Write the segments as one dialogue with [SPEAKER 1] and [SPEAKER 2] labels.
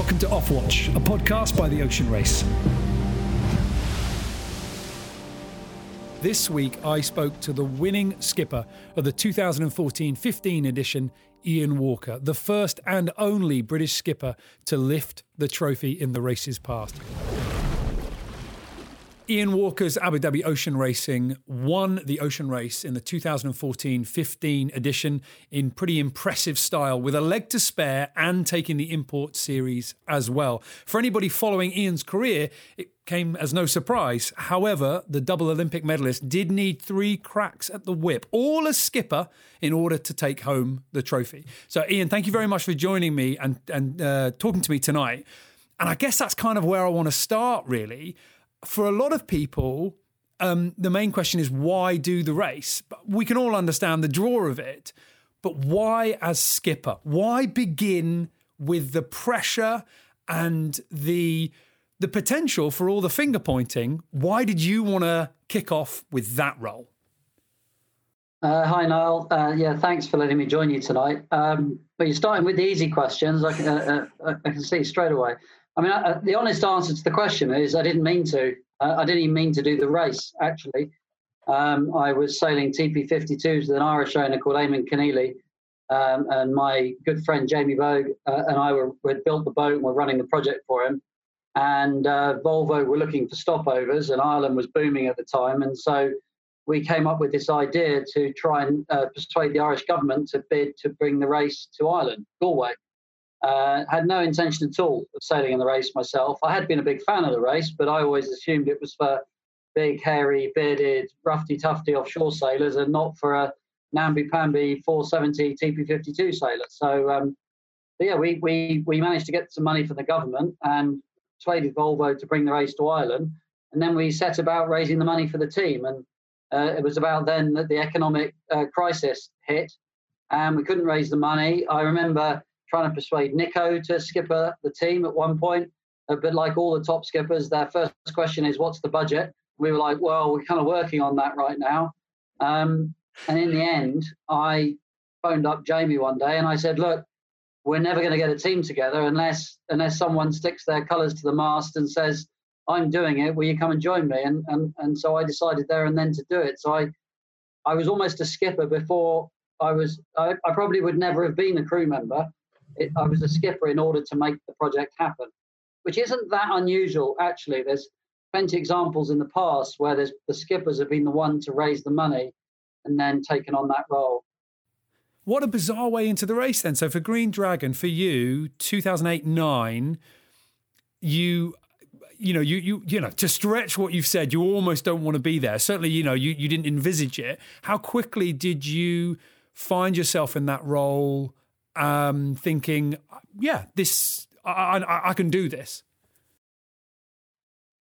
[SPEAKER 1] Welcome to Offwatch, a podcast by the Ocean Race. This week, I spoke to the winning skipper of the 2014 15 edition, Ian Walker, the first and only British skipper to lift the trophy in the race's past. Ian Walker's Abu Dhabi Ocean Racing won the ocean race in the 2014 15 edition in pretty impressive style with a leg to spare and taking the in-port series as well. For anybody following Ian's career, it came as no surprise. However, the double Olympic medalist did need three cracks at the whip, all as skipper, in order to take home the trophy. So, Ian, thank you very much for joining me and, and uh, talking to me tonight. And I guess that's kind of where I want to start, really for a lot of people, um, the main question is why do the race? We can all understand the draw of it, but why as skipper? Why begin with the pressure and the the potential for all the finger pointing? Why did you want to kick off with that role?
[SPEAKER 2] Uh, hi, Niall. Uh, yeah, thanks for letting me join you tonight. Um, but you're starting with the easy questions. I can, uh, uh I can see straight away. I mean, uh, the honest answer to the question is I didn't mean to. Uh, I didn't even mean to do the race, actually. Um, I was sailing TP52s with an Irish owner called Eamon Conneely. Um, and my good friend Jamie Boag uh, and I were had built the boat and were running the project for him. And uh, Volvo were looking for stopovers, and Ireland was booming at the time. And so we came up with this idea to try and uh, persuade the Irish government to bid to bring the race to Ireland, Galway. Uh, had no intention at all of sailing in the race myself. I had been a big fan of the race, but I always assumed it was for big, hairy, bearded, roughy, tufty offshore sailors and not for a namby-pamby 470 TP52 sailor. So, um, yeah, we, we, we managed to get some money from the government and persuaded Volvo to bring the race to Ireland. And then we set about raising the money for the team. And uh, it was about then that the economic uh, crisis hit and we couldn't raise the money. I remember trying to persuade Nico to skipper the team at one point. Uh, but like all the top skippers, their first question is, "What's the budget?" We were like, "Well, we're kind of working on that right now." Um, and in the end, I phoned up Jamie one day and I said, "Look, we're never going to get a team together unless unless someone sticks their colours to the mast and says." I'm doing it. Will you come and join me? And and and so I decided there and then to do it. So I I was almost a skipper before I was. I, I probably would never have been a crew member it, I was a skipper in order to make the project happen, which isn't that unusual, actually. There's plenty of examples in the past where there's, the skippers have been the one to raise the money and then taken on that role.
[SPEAKER 1] What a bizarre way into the race then. So for Green Dragon, for you, 2008 9, you you know, you you you know, to stretch what you've said, you almost don't want to be there. Certainly, you know, you, you didn't envisage it. How quickly did you find yourself in that role? Um, thinking, yeah, this I, I, I, can do this?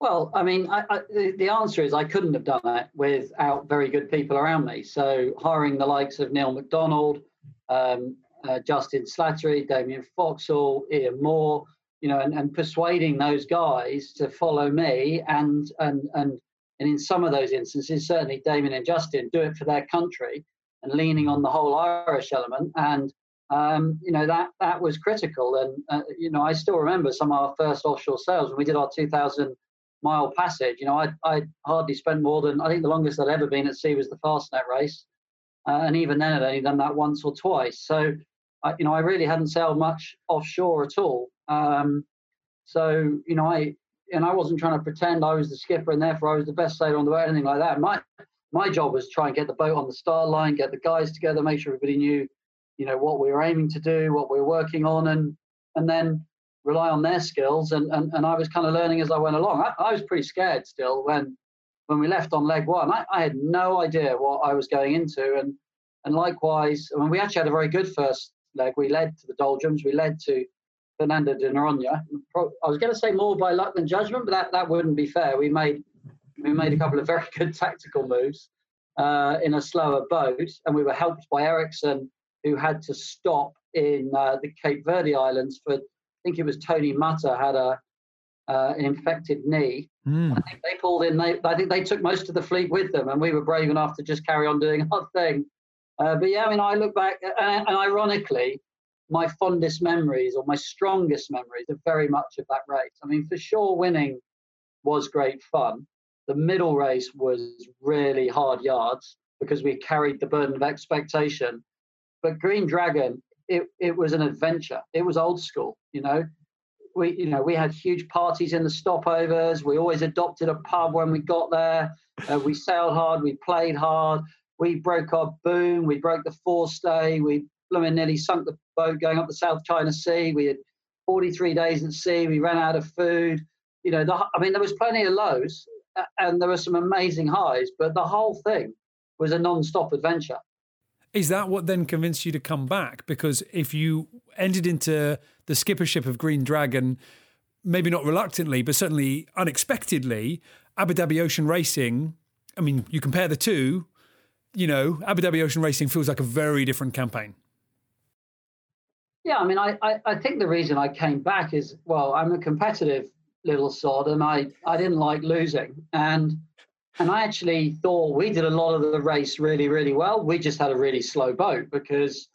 [SPEAKER 2] Well, I mean, I, I, the answer is I couldn't have done that without very good people around me. So hiring the likes of Neal McDonald, um, uh, Justin Slattery, Damien Foxall, Ian Moore, you know, and, and persuading those guys to follow me and and and and in some of those instances, certainly Damien and Justin do it for their country and leaning on the whole Irish element and um, you know that that was critical. And uh, you know, I still remember some of our first offshore sails when we did our 2,000 mile passage. You know, I I hardly spent more than I think the longest I'd ever been at sea was the Fastnet race, uh, and even then I'd only done that once or twice. So, I, you know, I really hadn't sailed much offshore at all. Um, so, you know, I and I wasn't trying to pretend I was the skipper and therefore I was the best sailor on the boat, or anything like that. My my job was to try and get the boat on the star line, get the guys together, make sure everybody knew you know what we were aiming to do, what we were working on, and and then rely on their skills. And and, and I was kind of learning as I went along. I, I was pretty scared still when when we left on leg one. I, I had no idea what I was going into, and and likewise, I mean, we actually had a very good first leg. We led to the doldrums. We led to Fernando de Noronha. I was going to say more by luck than judgment, but that, that wouldn't be fair. We made we made a couple of very good tactical moves uh, in a slower boat, and we were helped by Ericsson who had to stop in uh, the Cape Verde Islands for, I think it was Tony Mutter had a uh, an infected knee. Mm. I think they pulled in. They, I think they took most of the fleet with them, and we were brave enough to just carry on doing our thing. Uh, but yeah, I mean, I look back, and, and ironically, my fondest memories or my strongest memories are very much of that race. I mean, for sure, winning was great fun. The middle race was really hard yards because we carried the burden of expectation. But Green Dragon, it, it was an adventure. It was old school, you know. We, you know, we had huge parties in the stopovers. We always adopted a pub when we got there. Uh, we sailed hard. We played hard. We broke our boom. We broke the forestay. We blooming nearly sunk the boat going up the South China Sea. We had 43 days at sea. We ran out of food. You know, the, I mean, there was plenty of lows and there were some amazing highs, but the whole thing was a non-stop adventure.
[SPEAKER 1] Is that what then convinced you to come back? Because if you entered into the skippership of Green Dragon, maybe not reluctantly, but certainly unexpectedly, Abu Dhabi Ocean Racing, I mean, you compare the two, you know, Abu Dhabi Ocean Racing feels like a very different campaign.
[SPEAKER 2] Yeah, I mean, I, I, I, think the reason I came back is, well, I'm a competitive little sod and I, I didn't like losing. And and I actually thought we did a lot of the race really, really well. We just had a really slow boat because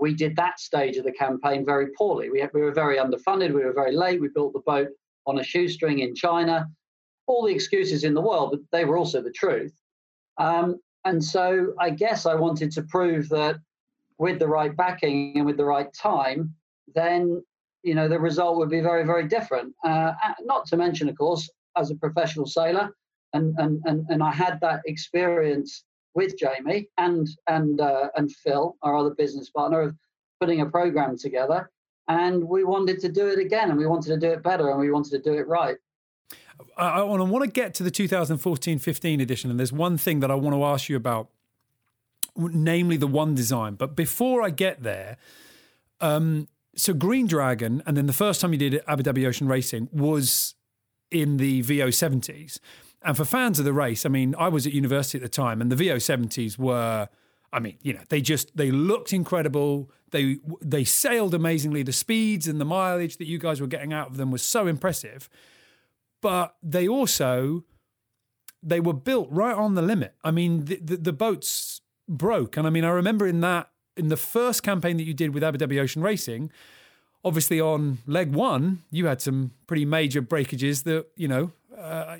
[SPEAKER 2] we did that stage of the campaign very poorly. We, had, we were very underfunded. We were very late. We built the boat on a shoestring in China. All the excuses in the world, but they were also the truth. Um, and so I guess I wanted to prove that with the right backing and with the right time, then you know the result would be very very different. Uh, not to mention, of course, as a professional sailor, and and and, and I had that experience with Jamie and and uh, and Phil, our other business partner, of putting a program together, and we wanted to do it again, and we wanted to do it better, and we wanted to do it right.
[SPEAKER 1] I, want to get to the 2014-15 edition, and there's one thing that I want to ask you about namely the one design. But before I get there, um, so Green Dragon, and then the first time you did Abu Dhabi Ocean Racing was in the VO70s. And for fans of the race, I mean, I was at university at the time, and the VO70s were, I mean, you know, they just they looked incredible. They they sailed amazingly. The speeds and the mileage that you guys were getting out of them was so impressive. But they also they were built right on the limit. I mean, the, the, the boats broke. And I mean, I remember in that, in the first campaign that you did with Abu Dhabi Ocean Racing, obviously on leg one, you had some pretty major breakages that, you know, uh,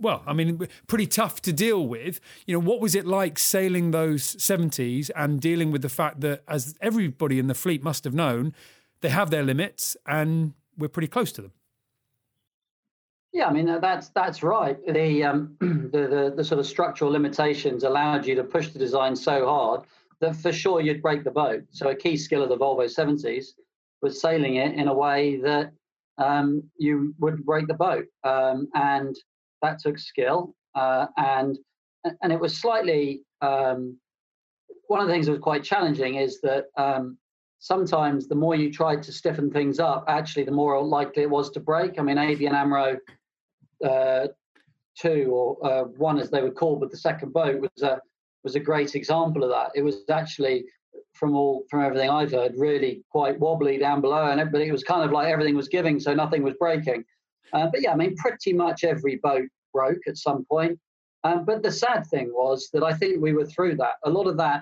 [SPEAKER 1] well, I mean, pretty tough to deal with. You know, what was it like sailing those 70s and dealing with the fact that, as everybody in the fleet must have known, they have their limits and we're pretty close to them?
[SPEAKER 2] Yeah, I mean that's that's right. The, um, the, the the sort of structural limitations allowed you to push the design so hard that for sure you'd break the boat. So a key skill of the Volvo 70s was sailing it in a way that um, you would break the boat, um, and that took skill. Uh, and and it was slightly um, one of the things that was quite challenging is that um, sometimes the more you tried to stiffen things up, actually the more likely it was to break. I mean, ABN AMRO uh, two or uh, one as they were called, but the second boat was a was a great example of that. It was actually from all from everything I've heard really quite wobbly down below, and everybody it was kind of like everything was giving, so nothing was breaking. Uh, but yeah, I mean, pretty much every boat broke at some point. Um, but the sad thing was that I think we were through that. A lot of that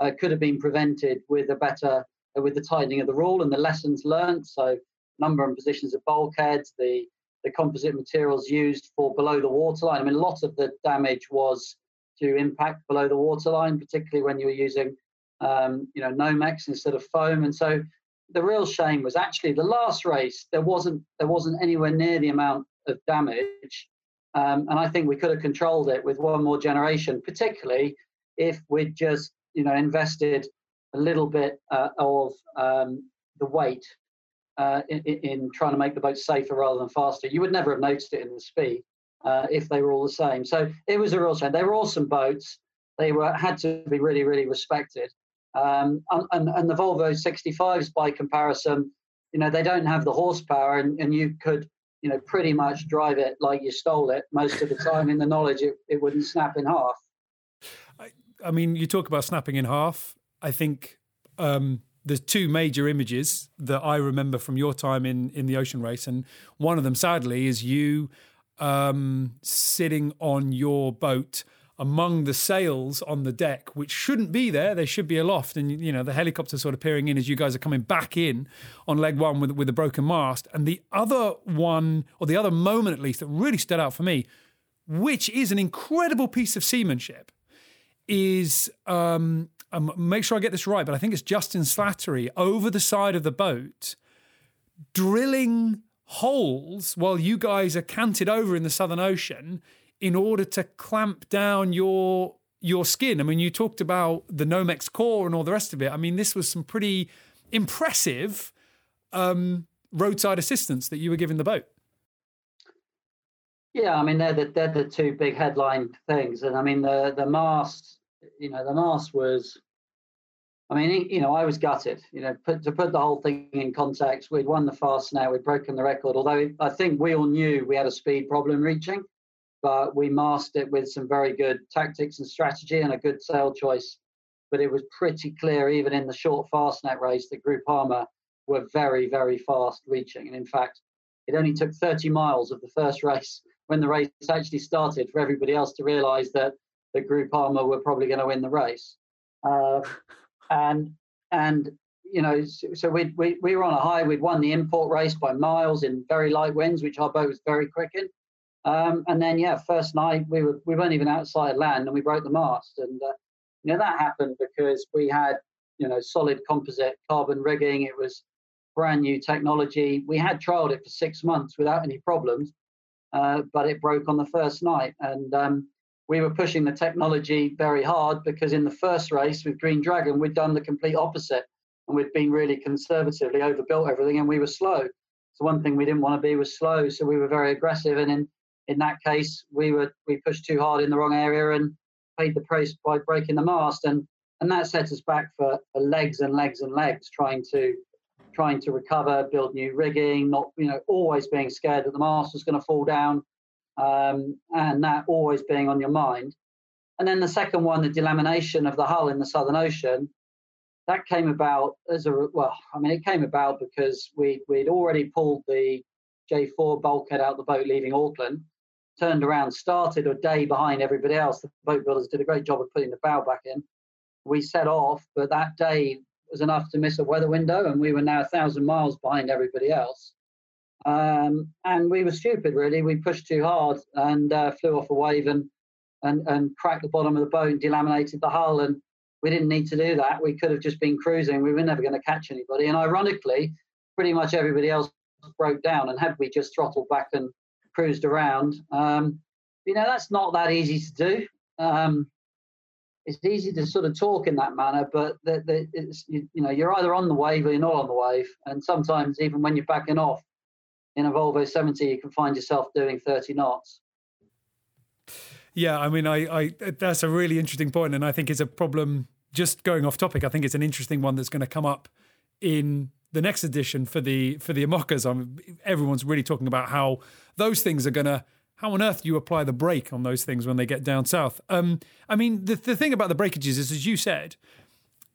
[SPEAKER 2] uh, could have been prevented with a better, uh, with the tightening of the rule and the lessons learned. So number and positions of bulkheads, the the composite materials used for below the waterline. I mean, a lot of the damage was to impact below the waterline, particularly when you were using, um, you know, Nomex instead of foam. And so the real shame was actually the last race. There wasn't there wasn't anywhere near the amount of damage, um, and I think we could have controlled it with one more generation, particularly if we'd just you know invested a little bit uh, of um, the weight uh, in, in, trying to make the boat safer rather than faster. You would never have noticed it in the speed uh, if they were all the same. So it was a real shame. They were awesome boats. They were had to be really, really respected. Um, and, and the Volvo 65s, by comparison, you know, they don't have the horsepower, and, and you could, you know, pretty much drive it like you stole it most of the time in the knowledge it, it wouldn't snap in half.
[SPEAKER 1] I, I mean, you talk about snapping in half. I think um, there's two major images that I remember from your time in in the ocean race, and one of them, sadly, is you um, sitting on your boat among the sails on the deck, which shouldn't be there. They should be aloft. And, you know, the helicopter sort of peering in as you guys are coming back in on leg one with, with a broken mast. And the other one, or the other moment at least, that really stood out for me, which is an incredible piece of seamanship, is um, um, make sure I get this right, but I think it's Justin Slattery over the side of the boat drilling holes while you guys are canted over in the Southern Ocean in order to clamp down your your skin. I mean, you talked about the Nomex core and all the rest of it. I mean, this was some pretty impressive um, roadside assistance that you were giving the boat.
[SPEAKER 2] Yeah, I mean they're the they're the two big headline things, and I mean the the mast, you know, the mast was. I mean, you know, I was gutted. You know, put, to put the whole thing in context, we'd won the Fastnet, we'd broken the record. Although I think we all knew we had a speed problem reaching, but we masked it with some very good tactics and strategy and a good sail choice. But it was pretty clear, even in the short Fastnet race, that Groupama were very, very fast reaching. And in fact, it only took 30 miles of the first race when the race actually started for everybody else to realise that the Groupama were probably going to win the race. Uh, and and you know, so, so we, we we were on a high. We'd won the in-port race by miles in very light winds, which our boat was very quick in. Um, and then yeah, first night we were we weren't even outside land, and we broke the mast. And uh, you know that happened because we had you know solid composite carbon rigging. It was brand new technology. We had trialed it for six months without any problems, uh, but it broke on the first night. And um, we were pushing the technology very hard because in the first race with Green Dragon, we'd done the complete opposite and we'd been really conservatively overbuilt everything and we were slow. So one thing we didn't want to be was slow, so we were very aggressive. And in in that case, we were we pushed too hard in the wrong area and paid the price by breaking the mast. And and that set us back for, for legs and legs and legs trying to trying to recover, build new rigging, not you know always being scared that the mast was going to fall down, um, and that always being on your mind. And then the second one, the delamination of the hull in the Southern Ocean, that came about as a well. I mean, it came about because we we'd already pulled the J4 bulkhead out the boat leaving Auckland, turned around, started a day behind everybody else. The boat builders did a great job of putting the bow back in. We set off, but that day was enough to miss a weather window, and we were now a thousand miles behind everybody else. Um, and we were stupid, really. We pushed too hard and uh, flew off a wave and, and and cracked the bottom of the boat and delaminated the hull. And we didn't need to do that. We could have just been cruising. We were never going to catch anybody. And ironically, pretty much everybody else broke down. And had we just throttled back and cruised around, um, you know, that's not that easy to do. Um, it's easy to sort of talk in that manner, but the, the, it's, you, you, know you're either on the wave or you're not on the wave. And sometimes even when you're backing off in a Volvo 70, you can find yourself doing 30 knots.
[SPEAKER 1] Yeah, I mean, I, I that's a really interesting point, and I think it's a problem. Just going off topic, I think it's an interesting one that's going to come up in the next edition for the for the IMOCAs. I mean, everyone's really talking about how those things are going to how on earth do you apply the brake on those things when they get down south? Um, I mean, the, the thing about the breakages is, as you said,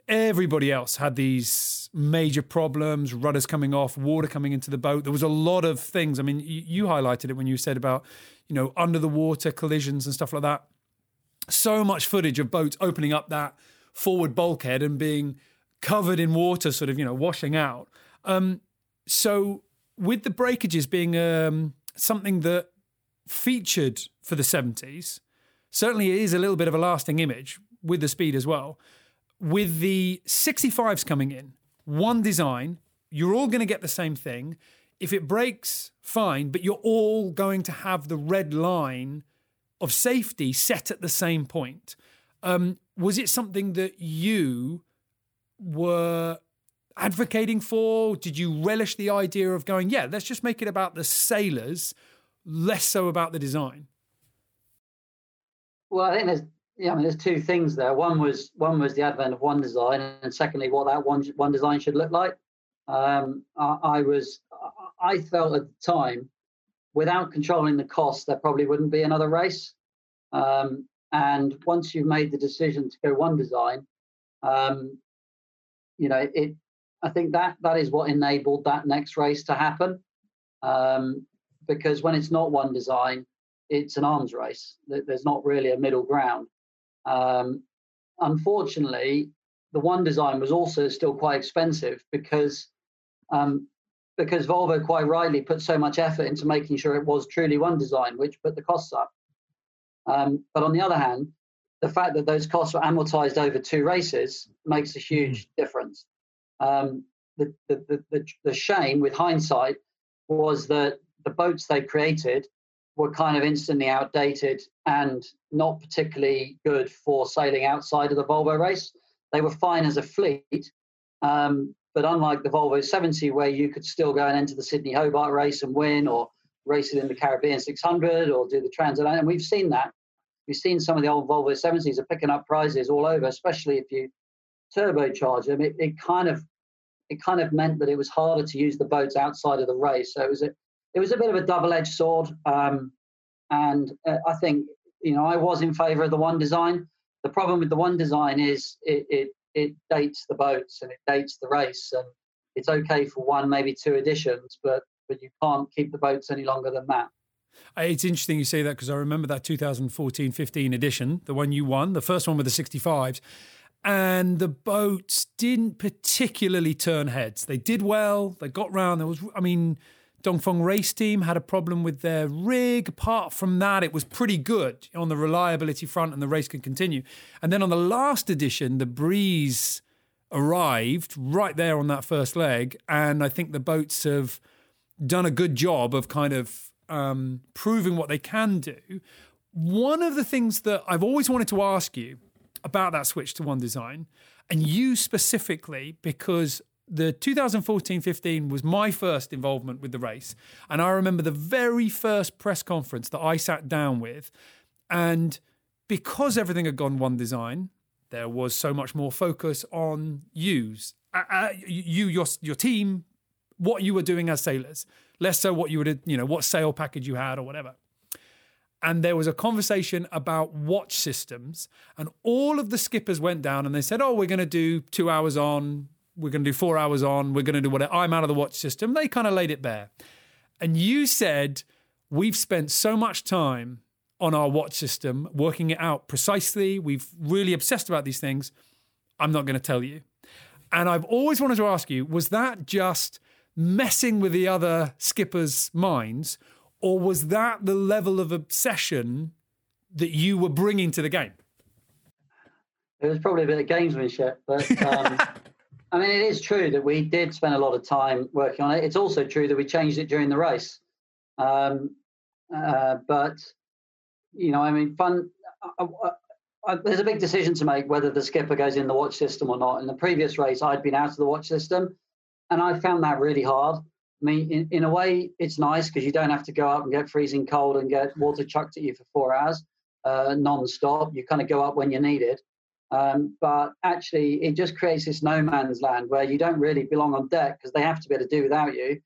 [SPEAKER 1] everybody else had these major problems, rudders coming off, water coming into the boat. There was a lot of things. I mean, you, you highlighted it when you said about, you know, under the water collisions and stuff like that. So much footage of boats opening up that forward bulkhead and being covered in water, sort of, you know, washing out. Um, so with the breakages being um, something that featured for the 70s. Certainly, it is a little bit of a lasting image with the speed as well. With the 65s coming in, one design, you're all going to get the same thing. If it breaks, fine, but you're all going to have the red line of safety set at the same point. Um, was it something that you were advocating for? Did you relish the idea of going, yeah, let's just make it about the sailors less so about the design?
[SPEAKER 2] Well, I think there's yeah, I mean, there's two things there. One was one was the advent of one design, and secondly, what that one one design should look like. Um, I, I, was I felt at the time, without controlling the cost, there probably wouldn't be another race. Um, and once you've made the decision to go one design, um, you know it. I think that that is what enabled that next race to happen. Um, because when it's not one design, it's an arms race. There's not really a middle ground. Um, unfortunately, the one design was also still quite expensive because um, because Volvo quite rightly put so much effort into making sure it was truly one design, which put the costs up. Um, but on the other hand, the fact that those costs were amortized over two races makes a huge mm. difference. Um, the, the, the, the, shame with hindsight was that the boats they created were kind of instantly outdated and not particularly good for sailing outside of the Volvo race. They were fine as a fleet, um, but unlike the Volvo 70, where you could still go and enter the Sydney Hobart race and win, or race it in the Caribbean 600, or do the transatlantic, and we've seen that. We've seen some of the old Volvo 70s are picking up prizes all over, especially if you turbocharge them. It, it kind of it kind of meant that it was harder to use the boats outside of the race. So it was a it was a bit of a double-edged sword. Um, and uh, I think you know I was in favour of the one design. The problem with the one design is it, it it dates the boats and it dates the race, and it's okay for one maybe two editions, but but you can't keep the boats any longer than that.
[SPEAKER 1] It's interesting you say that because I remember that 2014 15 edition, the one you won, the first one with the 65s. And the boats didn't particularly turn heads. They did well. They got round. There was, I mean, Dongfeng race team had a problem with their rig. Apart from that, it was pretty good on the reliability front and the race could continue. And then on the last edition, the breeze arrived right there on that first leg. And I think the boats have done a good job of kind of um, proving what they can do. One of the things that I've always wanted to ask you about that switch to one design, and you specifically, because the 2014-15 was my first involvement with the race and i remember the very first press conference that i sat down with and because everything had gone one design there was so much more focus on yous uh, uh, you your your team what you were doing as sailors less so what you would you know what sail package you had or whatever and there was a conversation about watch systems and all of the skippers went down and they said oh we're going to do 2 hours on we're going to do four hours on, we're going to do whatever. I'm out of the watch system. They kind of laid it bare. And you said, we've spent so much time on our watch system, working it out precisely. We've really obsessed about these things. I'm not going to tell you. And I've always wanted to ask you was that just messing with the other skippers' minds, or was that the level of obsession that you were bringing to the game?
[SPEAKER 2] It was probably a bit of gamesmanship, but um, I mean, it is true that we did spend a lot of time working on it. It's also true that we changed it during the race. Um, uh, but, you know, I mean, fun. Uh, uh, uh, there's a big decision to make whether the skipper goes in the watch system or not. In the previous race, I'd been out of the watch system, and I found that really hard. I mean, in, in a way, it's nice because you don't have to go up and get freezing cold and get water chucked at you for four hours uh, non-stop. You kind of go up when you need it. Um, but actually, it just creates this no man's land where you don't really belong on deck because they have to be able to do without you,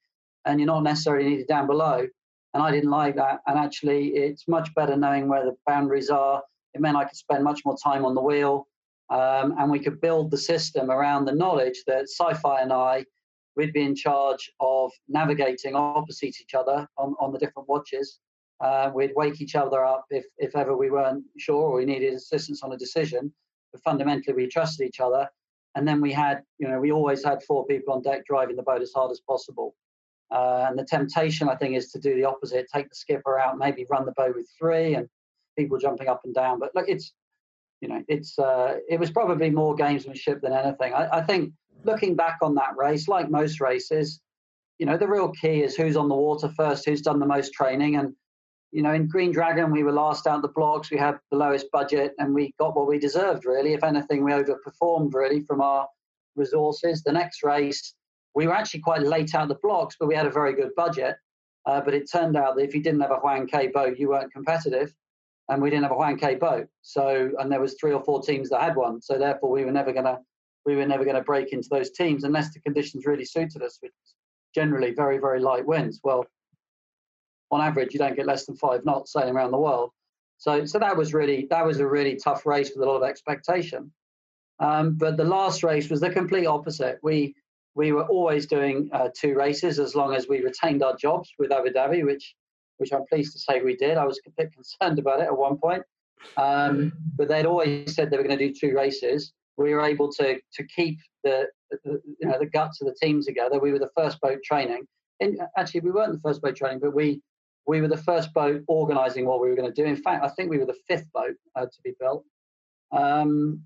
[SPEAKER 2] and you're not necessarily needed down below. And I didn't like that. And actually, it's much better knowing where the boundaries are. It meant I could spend much more time on the wheel, um, and we could build the system around the knowledge that Sci-Fi and I we'd be in charge of navigating opposite each other on, on the different watches. Uh, we'd wake each other up if, if ever we weren't sure or we needed assistance on a decision but fundamentally we trusted each other. And then we had, you know, we always had four people on deck driving the boat as hard as possible. Uh, and the temptation, I think, is to do the opposite: take the skipper out, maybe run the boat with three, and people jumping up and down. But look, it's, you know, it's uh, it was probably more gamesmanship than anything. I, I think looking back on that race, like most races, you know, the real key is who's on the water first, who's done the most training, and you know, in Green Dragon, we were last out the blocks. We had the lowest budget, and we got what we deserved. Really, if anything, we overperformed really from our resources. The next race, we were actually quite late out the blocks, but we had a very good budget. Uh, but it turned out that if you didn't have a Juan K boat, you weren't competitive, and we didn't have a Juan K boat. So, and there was three or four teams that had one. So therefore, we were never gonna we were never gonna break into those teams unless the conditions really suited us, which generally very very light winds. Well on average, you don't get less than five knots sailing around the world. So, so that was really that was a really tough race with a lot of expectation. Um, but the last race was the complete opposite. We we were always doing uh, two races as long as we retained our jobs with Abu Dhabi, which which I'm pleased to say we did. I was a bit concerned about it at one point, um, but they'd always said they were going to do two races. We were able to to keep the, the, you know the guts of the team together. We were the first boat training. And actually, we weren't the first boat training, but we we were the first boat organising what we were going to do. In fact, I think we were the fifth boat uh, to be built. Um,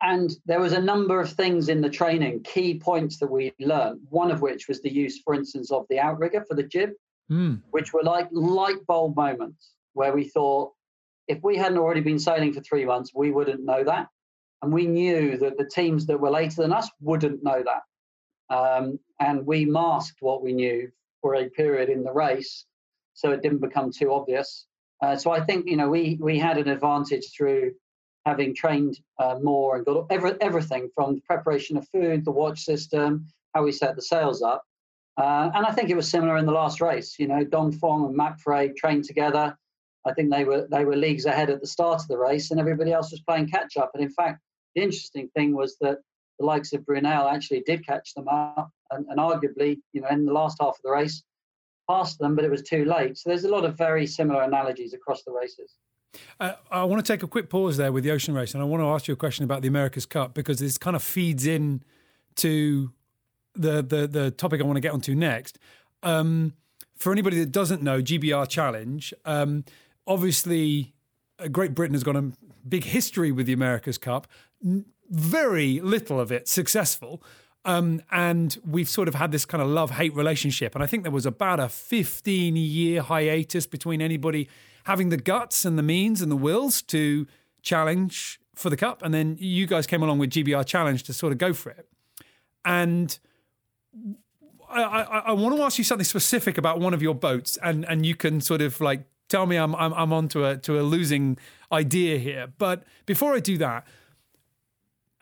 [SPEAKER 2] and there was a number of things in the training, key points that we learned. One of which was the use, for instance, of the outrigger for the jib, mm. which were like light bulb moments where we thought, if we hadn't already been sailing for three months, we wouldn't know that. And we knew that the teams that were later than us wouldn't know that. Um, and we masked what we knew for a period in the race so it didn't become too obvious. Uh, so I think, you know, we, we had an advantage through having trained uh, more and got every, everything from the preparation of food, the watch system, how we set the sails up. Uh, and I think it was similar in the last race. You know, Dongfeng and frey trained together. I think they were they were leagues ahead at the start of the race, and everybody else was playing catch up. And in fact, the interesting thing was that the likes of Brunel actually did catch them up, and, and arguably, you know, in the last half of the race, passed them, but it was too late. So there's a lot of very similar analogies across the races.
[SPEAKER 1] Uh, I want to take a quick pause there with the ocean race, and I want to ask you a question about the America's Cup because this kind of feeds in to the the, the topic I want to get onto next. Um, for anybody that doesn't know, GBR Challenge, um, obviously, uh, Great Britain has got a big history with the America's Cup. Very little of it successful. Um, and we've sort of had this kind of love hate relationship. And I think there was about a 15 year hiatus between anybody having the guts and the means and the wills to challenge for the cup. And then you guys came along with GBR Challenge to sort of go for it. And I, I, I, want to ask you something specific about one of your boats, and, and you can sort of like tell me I'm, I'm, I'm on to a, to a losing idea here. But before I do that,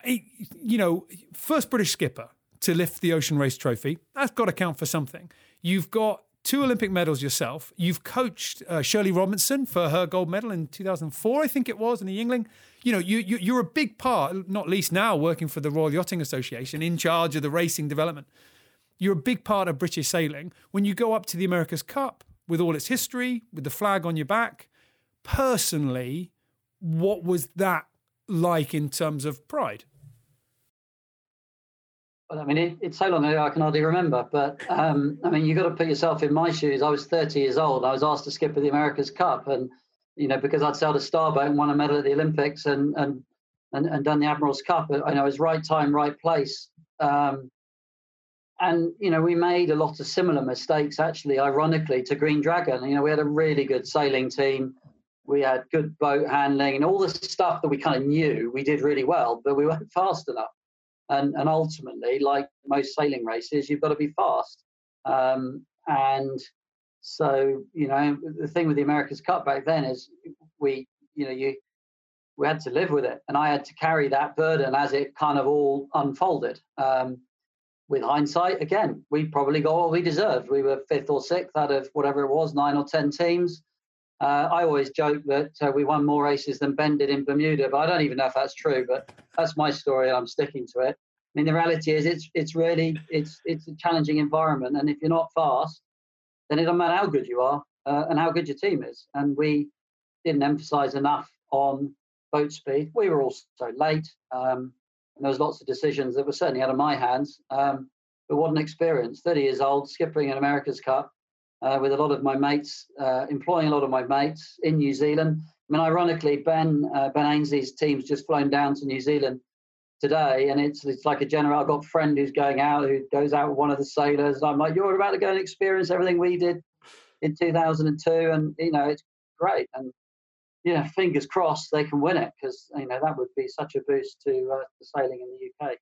[SPEAKER 1] you know, first British skipper to lift the Ocean Race Trophy, that's got to count for something. You've got two Olympic medals yourself. You've coached uh, Shirley Robertson for her gold medal in 2004, I think it was, in the Yngling. You know, you, you, you're a big part, not least now working for the Royal Yachting Association, in charge of the racing development. You're a big part of British sailing. When you go up to the America's Cup with all its history, with the flag on your back, personally, what was that like in terms of pride?
[SPEAKER 2] Well, I mean, it, it's so long ago I can hardly remember. But um, I mean, you've got to put yourself in my shoes. I was 30 years old. I was asked to skip at the America's Cup, and you know, because I'd sailed a starboat and won a medal at the Olympics and and and, and done the Admiral's Cup. I know it was right time, right place. Um, and you know, we made a lot of similar mistakes. Actually, ironically, to Green Dragon. You know, we had a really good sailing team. We had good boat handling and all the stuff that we kind of knew we did really well, but we weren't fast enough and and ultimately, like most sailing races, you've got to be fast. Um, and so, you know, the thing with the America's Cup back then is we, you know, you we had to live with it, and I had to carry that burden as it kind of all unfolded. Um, with hindsight, again, we probably got what we deserved. We were fifth or sixth out of whatever it was, nine or ten teams. Uh, I always joke that uh, we won more races than Ben did in Bermuda, but I don't even know if that's true. But that's my story. and I'm sticking to it. I mean, the reality is, it's it's really it's it's a challenging environment, and if you're not fast, then it doesn't matter how good you are uh, and how good your team is. And we didn't emphasise enough on boat speed. We were also late. Um, and there was lots of decisions that were certainly out of my hands. Um, but what an experience! 30 years old, skipping an America's Cup uh, with a lot of my mates, uh, employing a lot of my mates in New Zealand. I mean, ironically, Ben uh, Ben Ainslie's team's just flown down to New Zealand today, and it's it's like a general. I've got a friend who's going out who goes out with one of the sailors. I'm like, you're about to go and experience everything we did in 2002, and you know, it's great. And yeah, fingers crossed they can win it because you know that would be such a boost to, uh, sailing in the UK.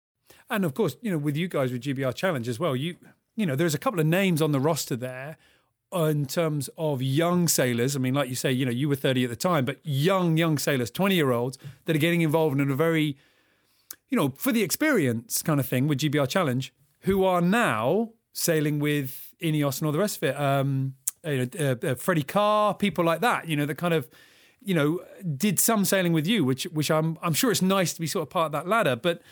[SPEAKER 1] And of course, you know, with you guys with GBR Challenge as well, you you know, there's a couple of names on the roster there in terms of young sailors. I mean, like you say, you know, you were 30 at the time, but young, young sailors, 20 year olds that are getting involved in a very, you know, for the experience kind of thing with GBR Challenge, who are now sailing with Ineos and all the rest of it. Um, you know, uh, uh, Freddie Carr, people like that, you know, the kind of, you know, did some sailing with you, which, which I'm, I'm sure it's nice to be sort of part of that ladder. But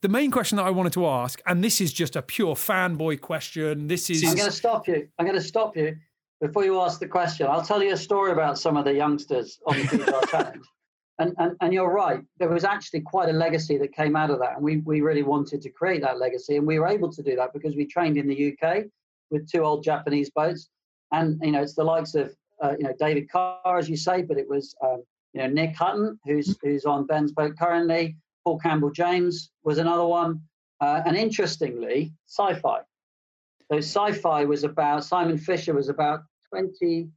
[SPEAKER 1] the main question that I wanted to ask, and this is just a pure fanboy question. This is.
[SPEAKER 2] I'm going to stop you. I'm going to stop you before you ask the question, I'll tell you a story about some of the youngsters on the GBR Challenge. And, and, and you're right, there was actually quite a legacy that came out of that. And we, we really wanted to create that legacy. And we were able to do that because we trained in the UK with two old Japanese boats. And, you know, it's the likes of, uh, you know, David Carr, as you say, but it was, um, you know, Nick Hutton, who's, who's on Ben's boat currently. Paul Campbell James was another one. Uh, and interestingly, sci fi. So sci fi was about, Simon Fisher was about 20,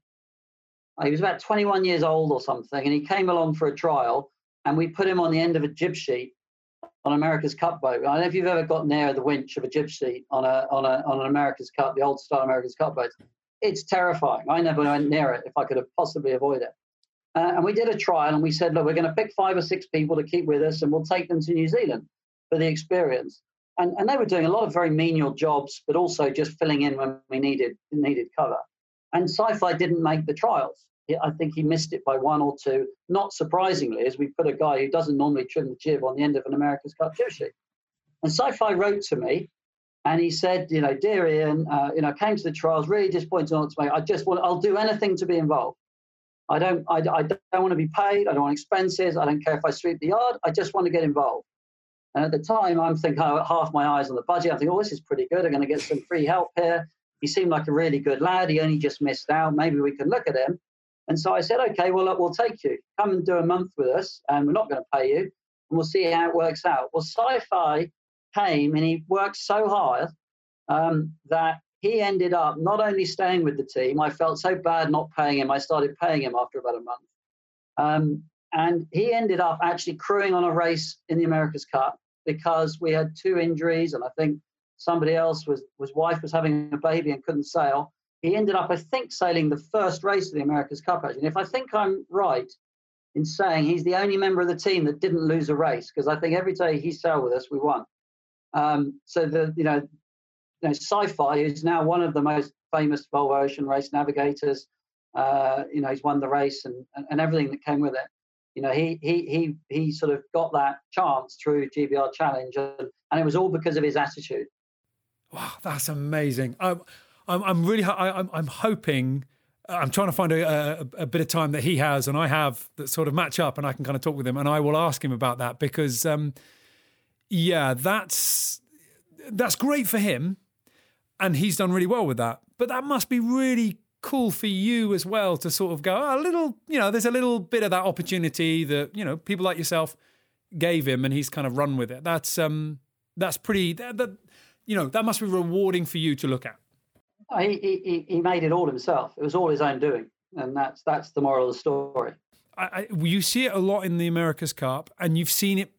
[SPEAKER 2] he was about 21 years old or something, and he came along for a trial, and we put him on the end of a jib sheet on America's Cup boat. I don't know if you've ever got near the winch of a jib sheet on a on a on an America's Cup, the old style America's Cup boat. It's terrifying. I never went near it if I could have possibly avoid it. Uh, and we did a trial, and we said, look, we're going to pick five or six people to keep with us, and we'll take them to New Zealand for the experience. And, and they were doing a lot of very menial jobs, but also just filling in when we needed needed cover. And sci-fi didn't make the trials. I think he missed it by one or two. Not surprisingly, as we put a guy who doesn't normally trim the jib on the end of an America's Cup sheet. And sci-fi wrote to me, and he said, you know, dear Ian, uh, you know, came to the trials, really disappointed not to make. I just want, I'll do anything to be involved. I don't, I, I don't want to be paid. I don't want expenses. I don't care if I sweep the yard. I just want to get involved. And at the time, I'm thinking oh, half my eyes on the budget. I'm thinking, oh, this is pretty good. I'm going to get some free help here. He seemed like a really good lad. He only just missed out. Maybe we can look at him. And so I said, okay, well, look, we'll take you. Come and do a month with us, and we're not going to pay you, and we'll see how it works out. Well, sci-fi came, and he worked so hard um, that he ended up not only staying with the team. I felt so bad not paying him. I started paying him after about a month. Um, and he ended up actually crewing on a race in the America's Cup because we had two injuries, and I think somebody else was was wife was having a baby and couldn't sail. He ended up, I think, sailing the first race of the America's Cup. Actually, and if I think I'm right in saying he's the only member of the team that didn't lose a race, because I think every day he sailed with us, we won. Um, so the you know, you know, Sci-Fi is now one of the most famous Volvo Ocean Race navigators. Uh, you know, he's won the race and, and, and everything that came with it you know, he he he he sort of got that chance through GBR Challenge, and, and it was all because of his attitude.
[SPEAKER 1] Wow, that's amazing. I'm I'm, I'm really I, I'm I'm hoping. I'm trying to find a, a, a, bit of time that he has and I have that sort of match up, and I can kind of talk with him, and I will ask him about that because, um, yeah, that's that's great for him, and he's done really well with that. But that must be really cool for you as well to sort of go oh, a little, you know, there's a little bit of that opportunity that you know people like yourself gave him, and he's kind of run with it. That's um, that's pretty. That, that you know, that must be rewarding for you to look at.
[SPEAKER 2] He, he he made it all himself. It was all his own doing, and that's that's the moral of the story.
[SPEAKER 1] I, I, you see it a lot in the America's Cup, and you've seen it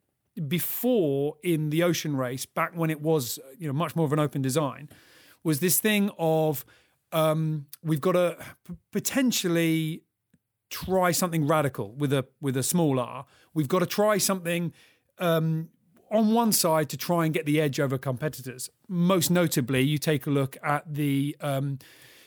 [SPEAKER 1] before in the Ocean Race, back when it was you know much more of an open design. Was this thing of um, we've got to potentially try something radical with a with a small r. We've got to try something um, on one side to try and get the edge over competitors. Most notably, you take a look at the um,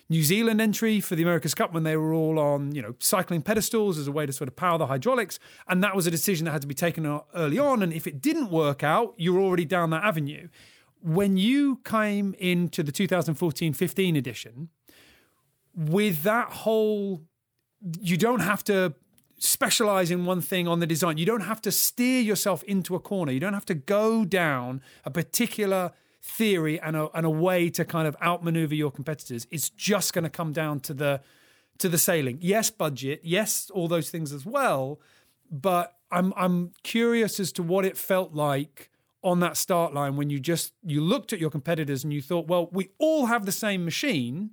[SPEAKER 1] New Zealand entry for the America's Cup when they were all on, you know, cycling pedestals as a way to sort of power the hydraulics, and that was a decision that had to be taken early on. And if it didn't work out, you're already down that avenue. When you came into the 2014-15 edition, with that whole you don't have to specialize in one thing on the design. You don't have to steer yourself into a corner. You don't have to go down a particular theory and a, and a way to kind of outmaneuver your competitors. It's just going to come down to the to the sailing. Yes, budget. Yes, all those things as well. But I'm I'm curious as to what it felt like on that start line when you just you looked at your competitors and you thought, well, we all have the same machine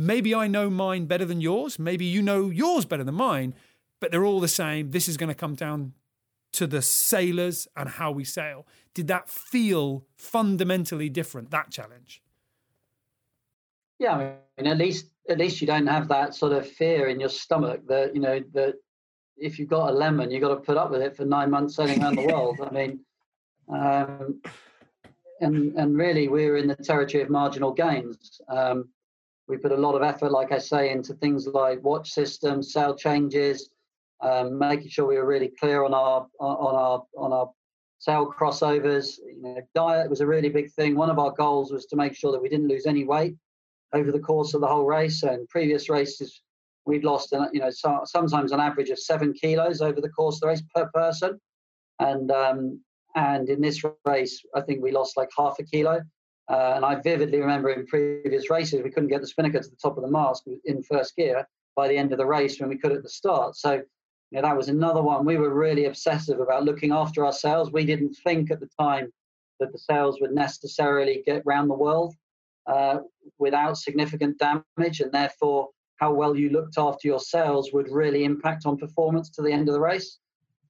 [SPEAKER 1] Maybe I know mine better than yours. Maybe you know yours better than mine, but they're all the same. This is going to come down to the sailors and how we sail. Did that feel fundamentally different, that challenge?
[SPEAKER 2] Yeah, I mean, at least at least you don't have that sort of fear in your stomach that you know that if you've got a lemon, you've got to put up with it for nine months sailing around the world. I mean, um, and and really, we're in the territory of marginal gains. Um, we put a lot of effort, like I say, into things like watch systems, sail changes, um, making sure we were really clear on our on our on our sail crossovers. You know, diet was a really big thing. One of our goals was to make sure that we didn't lose any weight. over the course of the whole race. And previous races, we'd lost, you know, so, sometimes an average of seven kilos over the course of the race per person. And um, and in this race, I think we lost like half a kilo. Uh, and I vividly remember in previous races, we couldn't get the spinnaker to the top of the mast in first gear by the end of the race when we could at the start. So, you know, that was another one. We were really obsessive about looking after ourselves. We didn't think at the time that the sails would necessarily get round the world uh, without significant damage, and therefore how well you looked after your sails would really impact on performance to the end of the race.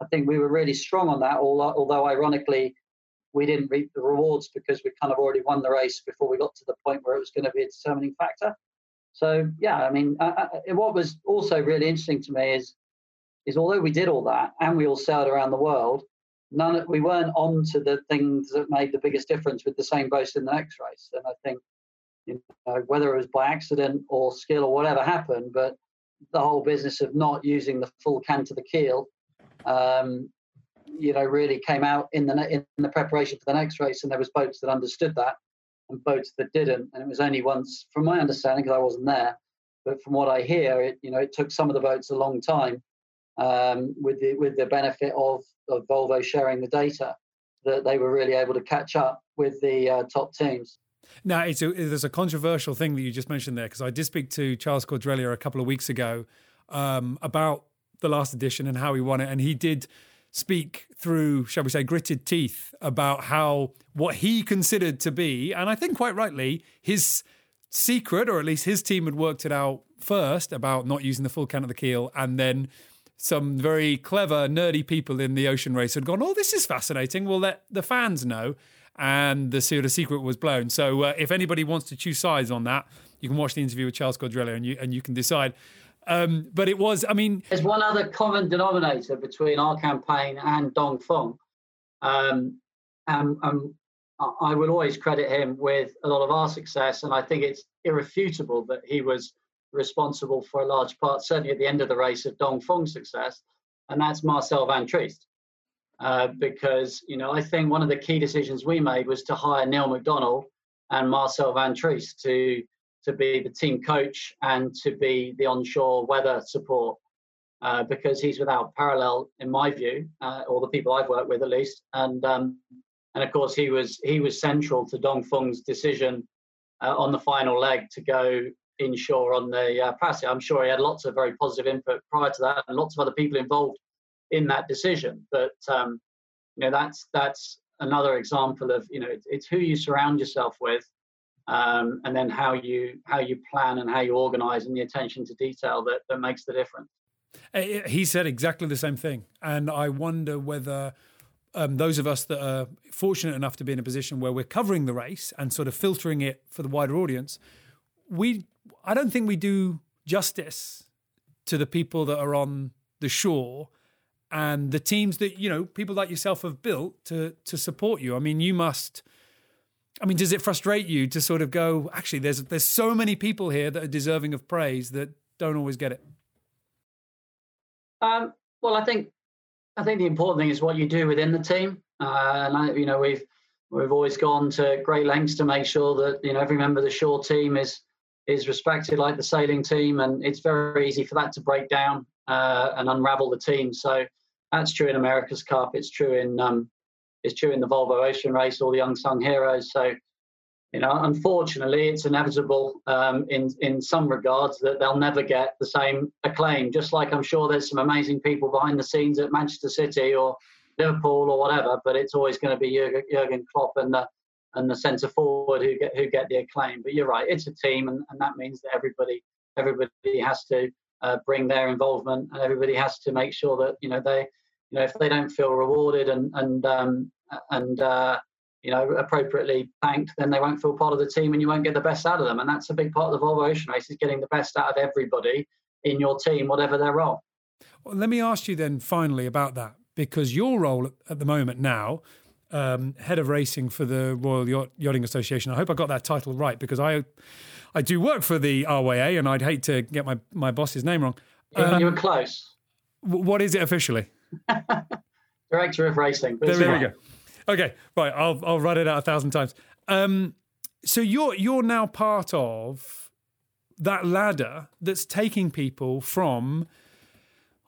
[SPEAKER 2] I think we were really strong on that, although ironically we didn't reap the rewards because we kind of already won the race before we got to the point where it was going to be a determining factor. So yeah, I mean, uh, what was also really interesting to me is is although we did all that and we all sailed around the world, none we weren't on to the things that made the biggest difference with the same boats in the next race. And I think you know, whether it was by accident or skill or whatever happened, but the whole business of not using the full cant to the keel, um, you know, really came out in the in the preparation for the next race, and there was boats that understood that and boats that didn't, and it was only once, from my understanding, because I wasn't there, but from what I hear, it you know it took some of the boats a long time um, with the with the benefit of, of Volvo sharing the data that they were really able to catch up with the uh, top teams.
[SPEAKER 1] Now, it's a, there's a controversial thing that you just mentioned there because I did speak to Charles Caudrelier a couple of weeks ago um, about the last edition and how he won it, and he did speak through, shall we say, gritted teeth about how what he considered to be, and I think quite rightly, his secret, or at least his team had worked it out first about not using the full cant of the keel, and then some very clever, nerdy people in the ocean race had gone, "Oh, this is fascinating. We'll let the fans know." and the of secret was blown. So uh, if anybody wants to choose sides on that, you can watch the interview with Charles Caudrelier and you and you can decide. Um, but it was, I mean,
[SPEAKER 2] there's one other common denominator between our campaign and Dong Dongfeng, um, and, and I will always credit him with a lot of our success, and I think it's irrefutable that he was responsible for a large part, certainly at the end of the race, of Dongfeng's success, and that's Marcel van Triest. Uh, because you know I think one of the key decisions we made was to hire Neal McDonald and Marcel Van Triest to to be the team coach and to be the onshore weather support uh, because he's without parallel in my view, uh, or the people I've worked with at least, and um, and of course he was he was central to Dongfeng's decision uh, on the final leg to go inshore on the uh. I'm sure he had lots of very positive input prior to that, and lots of other people involved in that decision. But um, you know, that's that's another example of you know, it's, it's who you surround yourself with, um, and then how you how you plan and how you organize and the attention to detail that that makes the difference.
[SPEAKER 1] He said exactly the same thing, and I wonder whether. Um, those of us that are fortunate enough to be in a position where we're covering the race and sort of filtering it for the wider audience, we I don't think we do justice to the people that are on the shore and the teams that you know people like yourself have built to to support you. I mean, you must. I mean, does it frustrate you to sort of go? Actually, there's there's so many people here that are deserving of praise that don't always get it.
[SPEAKER 2] Um, well, I think I think the important thing is what you do within the team, uh, and I, you know we've we've always gone to great lengths to make sure that you know every member of the shore team is is respected like the sailing team, and it's very easy for that to break down uh, and unravel the team. So that's true in America's Cup. It's true in um, it's true in the Volvo Ocean Race, all the unsung heroes. So, you know, unfortunately, it's inevitable um, in in some regards that they'll never get the same acclaim. Just like I'm sure there's some amazing people behind the scenes at Manchester City or Liverpool or whatever, but it's always going to be Jurgen, Jurgen Klopp and the and the centre forward who get who get the acclaim. But you're right, it's a team, and, and that means that everybody everybody has to uh, bring their involvement, and everybody has to make sure that you know they, you know, if they don't feel rewarded and and um, and uh, you know appropriately thanked, then they won't feel part of the team, and you won't get the best out of them. And that's a big part of the Volvo Ocean Race is getting the best out of everybody in your team, whatever their role.
[SPEAKER 1] Well, let me ask you then finally about that, because your role at the moment now. Um, head of racing for the Royal Yacht, Yachting Association. I hope I got that title right because I I do work for the RYA, and I'd hate to get my, my boss's name wrong.
[SPEAKER 2] Um, you were close.
[SPEAKER 1] W- what is it officially?
[SPEAKER 2] Director of Racing.
[SPEAKER 1] There, we go. Okay, right. I'll I'll write it out a thousand times. Um, so you're you're now part of that ladder that's taking people from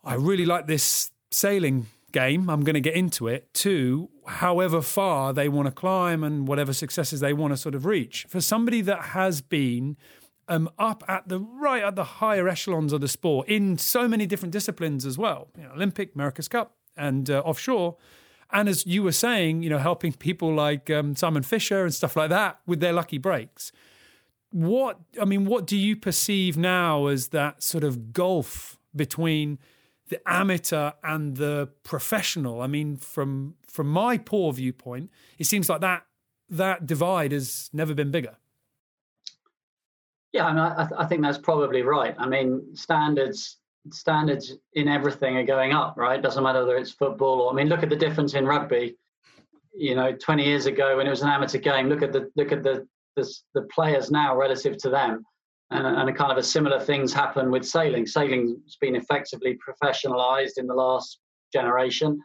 [SPEAKER 1] I really like this sailing game, I'm going to get into it, to however far they want to climb and whatever successes they want to sort of reach. For somebody that has been um, up at the right at the higher echelons of the sport in so many different disciplines as well, you know, Olympic, America's Cup, and uh, offshore. And as you were saying, you know, helping people like um, Simon Fisher and stuff like that with their lucky breaks. What I mean, what do you perceive now as that sort of gulf between the amateur and the professional? I mean, from from my poor viewpoint, it seems like that that divide has never been bigger.
[SPEAKER 2] Yeah, I, mean, I, I think that's probably right. I mean, standards standards in everything are going up, right? Doesn't matter whether it's football or I mean, look at the difference in rugby. You know, 20 years ago when it was an amateur game, look at the look at the the, the players now relative to them, and, a kind of a similar things happen with sailing. Sailing's been effectively professionalized in the last generation.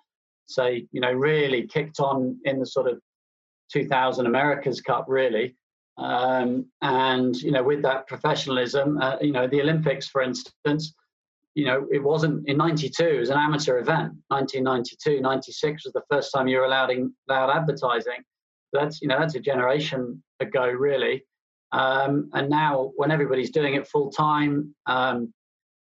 [SPEAKER 2] So you know, really kicked on in the sort of 2000 America's Cup, really. Um, and you know, with that professionalism, uh, you know, the Olympics, for instance, you know, it wasn't in 92, it was an amateur event. 1992, 96 was the first time you were allowed, in, allowed advertising. That's, you know, that's a generation ago, really. Um, and now, when everybody's doing it full time, um,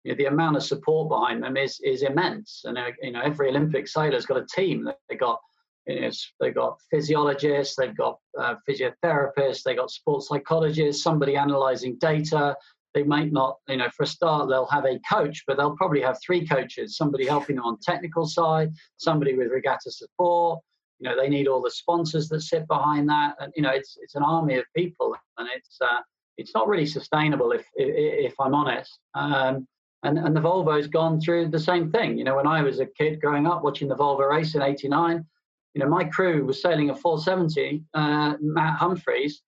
[SPEAKER 2] you know, the amount of support behind them is is immense. And uh, you know, every Olympic sailor's got a team. They got you know, they've got physiologists, they've got uh, physiotherapists, they've got sports psychologists, somebody analyzing data, they might not, you know, for a start, they'll have a coach, but they'll probably have three coaches somebody helping them on technical side, somebody with regatta support. You know, they need all the sponsors that sit behind that. And, you know, it's, it's an army of people and it's, uh, it's not really sustainable if, if, if I'm honest. Um, and, and the Volvo's gone through the same thing. You know, when I was a kid growing up watching the Volvo race in 89, you know, my crew was sailing a 470, uh, Matt Humphreys,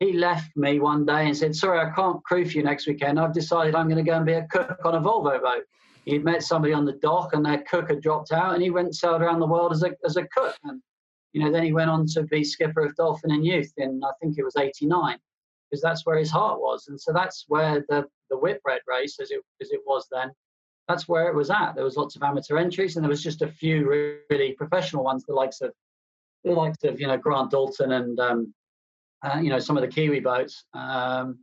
[SPEAKER 2] he left me one day and said, Sorry, I can't crew for you next weekend. I've decided I'm going to go and be a cook on a Volvo boat. He'd met somebody on the dock and their cook had dropped out and he went and sailed around the world as a, as a cook. And, you know, then he went on to be skipper of Dolphin and Youth in, I think it was 89, because that's where his heart was. And so that's where the, the Whitbread race, as it, as it was then, that's where it was at. There was lots of amateur entries and there was just a few really professional ones, the likes of, the likes of, you know, Grant Dalton and, um, uh, you know, some of the Kiwi boats. Um,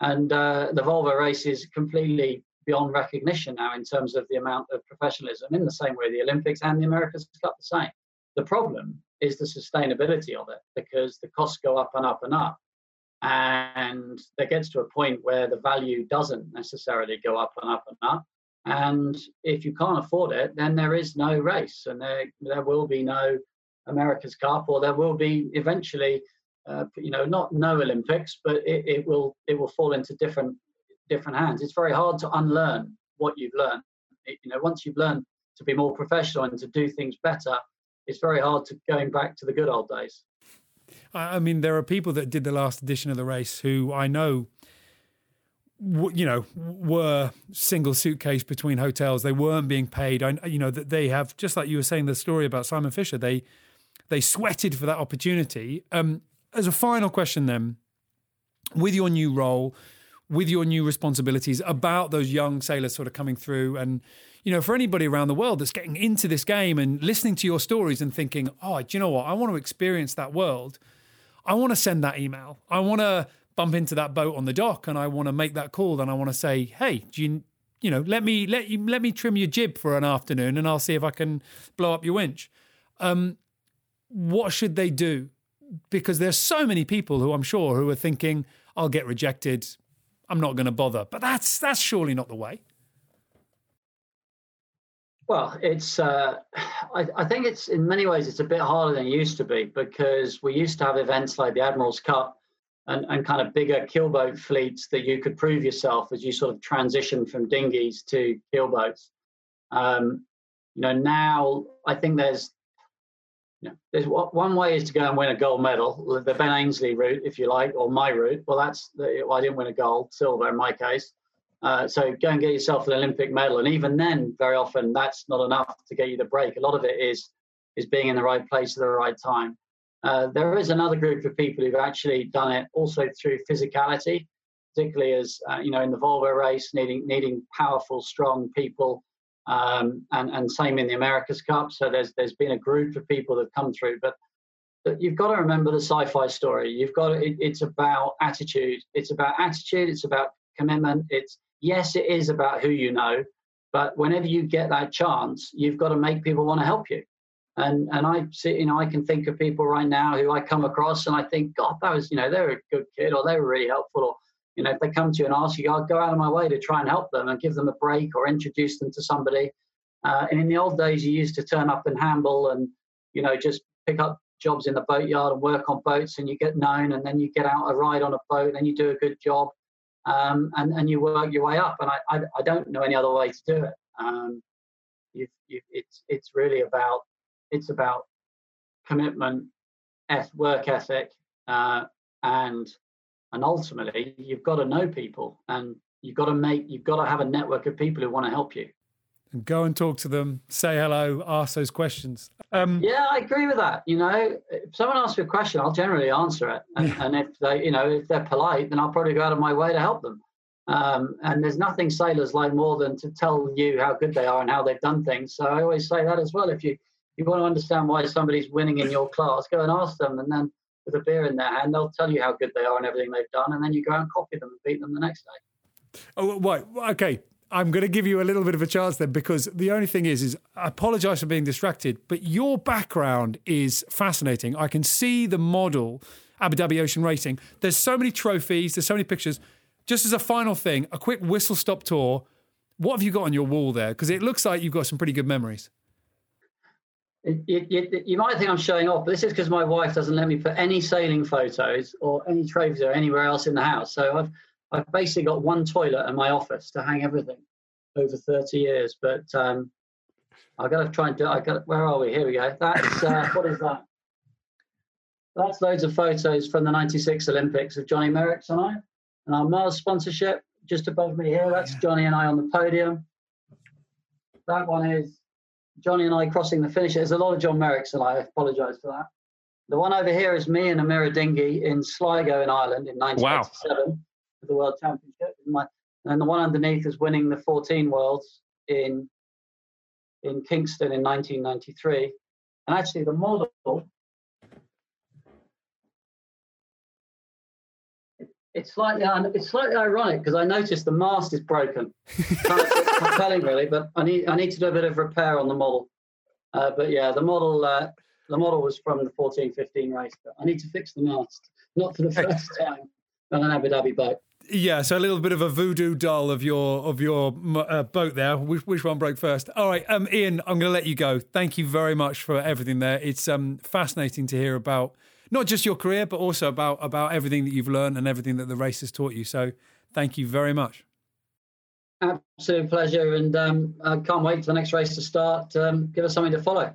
[SPEAKER 2] and uh, the Volvo race is completely beyond recognition now in terms of the amount of professionalism, in the same way the Olympics and the Americas Cup the same. The problem is the sustainability of it because the costs go up and up and up. And there gets to a point where the value doesn't necessarily go up and up and up. And if you can't afford it, then there is no race and there, there will be no America's Cup or there will be eventually uh, you know, not no Olympics, but it, it will it will fall into different different hands. It's very hard to unlearn what you've learned. It, you know, once you've learned to be more professional and to do things better, it's very hard to going back to the good old days.
[SPEAKER 1] I mean, there are people that did the last edition of the race who I know, you know, were single suitcase between hotels. They weren't being paid. I, you know, that they have just like you were saying the story about Simon Fisher. They they sweated for that opportunity. Um, as a final question, then, with your new role, with your new responsibilities about those young sailors sort of coming through and you know for anybody around the world that's getting into this game and listening to your stories and thinking oh do you know what i want to experience that world i want to send that email i want to bump into that boat on the dock and i want to make that call and i want to say hey do you you know let me let you let me trim your jib for an afternoon and i'll see if i can blow up your winch um, what should they do because there's so many people who I'm sure who are thinking, I'll get rejected. I'm not going to bother. But that's that's surely not the way.
[SPEAKER 2] Well, it's. Uh, I, I, think it's in many ways it's a bit harder than it used to be because we used to have events like the Admiral's Cup and, and kind of bigger keelboat fleets that you could prove yourself as you sort of transition from dinghies to keelboats. Um, you know, now I think there's yeah. There's one way is to go and win a gold medal, the Ben Ainslie route, if you like, or my route. Well, that's the, well, I didn't win a gold, silver in my case. Uh, so go and get yourself an Olympic medal, and even then, very often that's not enough to get you the break. A lot of it is is being in the right place at the right time. Uh, there is another group of people who've actually done it also through physicality. particularly as uh, you know in the Volvo race, needing needing powerful, strong people, um, and and same in the America's Cup. So there's there's been a group of people that have come through, but but you've got to remember the SiFi story. You've got to, it, it's about attitude. It's about attitude. It's about commitment. It's yes, it is about who you know, but whenever you get that chance, you've got to make people want to help you. And and I see, you know, I can think of people right now who I come across and I think, God, that was, you know, they're a good kid or they were really helpful. Or, you know, if they come to you and ask you, I'll go out of my way to try and help them and give them a break or introduce them to somebody. Uh, and in the old days, you used to turn up in Hamble and, you know, just pick up jobs in the boatyard and work on boats and you get known and then you get out a ride on a boat and then you do a good job um, and, and you work your way up. And I, I, I don't know any other way to do it. Um, you've, you've, it's, it's really about, it's about commitment, work ethic, uh, and, and ultimately you've got to know people and you've got to make, you've got to have a network of people who want to help you
[SPEAKER 1] and go and talk to them, say hello, ask those questions.
[SPEAKER 2] Um, yeah, I agree with that. You know, if someone asks me a question, I'll generally answer it, and, yeah. and, if they, you know, if they're polite, then I'll probably go out of my way to help them. Um, and there's nothing sailors like more than to tell you how good they are and how they've done things. So I always say that as well. If you you want to understand why somebody's winning in your class, go and ask them, and then with a beer in their hand, they'll tell you how good they are and everything they've done, and then you go and copy them and beat them the next day.
[SPEAKER 1] Oh, right. Okay. I'm going to give you a little bit of a chance then because the only thing is, is I apologize for being distracted, but your background is fascinating. I can see the model, Abu Dhabi Ocean Racing. There's so many trophies, there's so many pictures. Just as a final thing, a quick whistle stop tour. What have you got on your wall there? Because it looks like you've got some pretty good memories.
[SPEAKER 2] you might think I'm showing off, but this is because my wife doesn't let me put any sailing photos or any trophies or anywhere else in the house. So I've I've basically got one toilet in my office to hang everything over 30 years. But um, I got to try and do. I got. Where are we? Here we go. That's uh, what is that? That's loads of photos from the '96 Olympics of Johnny Merricks and I, and our Mars sponsorship just above me here. That's Johnny and I on the podium. That one is Johnny and I crossing the finish. There's a lot of John Merricks, and I apologise for that. The one over here is me and a Mirror Dinghy in Sligo in Ireland in 1987. Wow for the World Championship. And the one underneath is winning the 14 Worlds in in Kingston in 1993. And actually, the model it's slightly it's slightly ironic because I noticed the mast is broken. Not telling really, but I need I need to do a bit of repair on the model. Uh, but yeah, the model uh, the model was from the 14-15 race. But I need to fix the mast, not for the first time on an Abu Dhabi boat.
[SPEAKER 1] Yeah, so a little bit of a voodoo doll of your of your uh, boat there. Which, which one broke first? All right, um, Ian, I'm going to let you go. Thank you very much for everything there. It's um, fascinating to hear about not just your career, but also about about everything that you've learned and everything that the race has taught you. So, thank you very much.
[SPEAKER 2] Absolute pleasure, and um, I can't wait for the next race to start. Um, give us something to follow.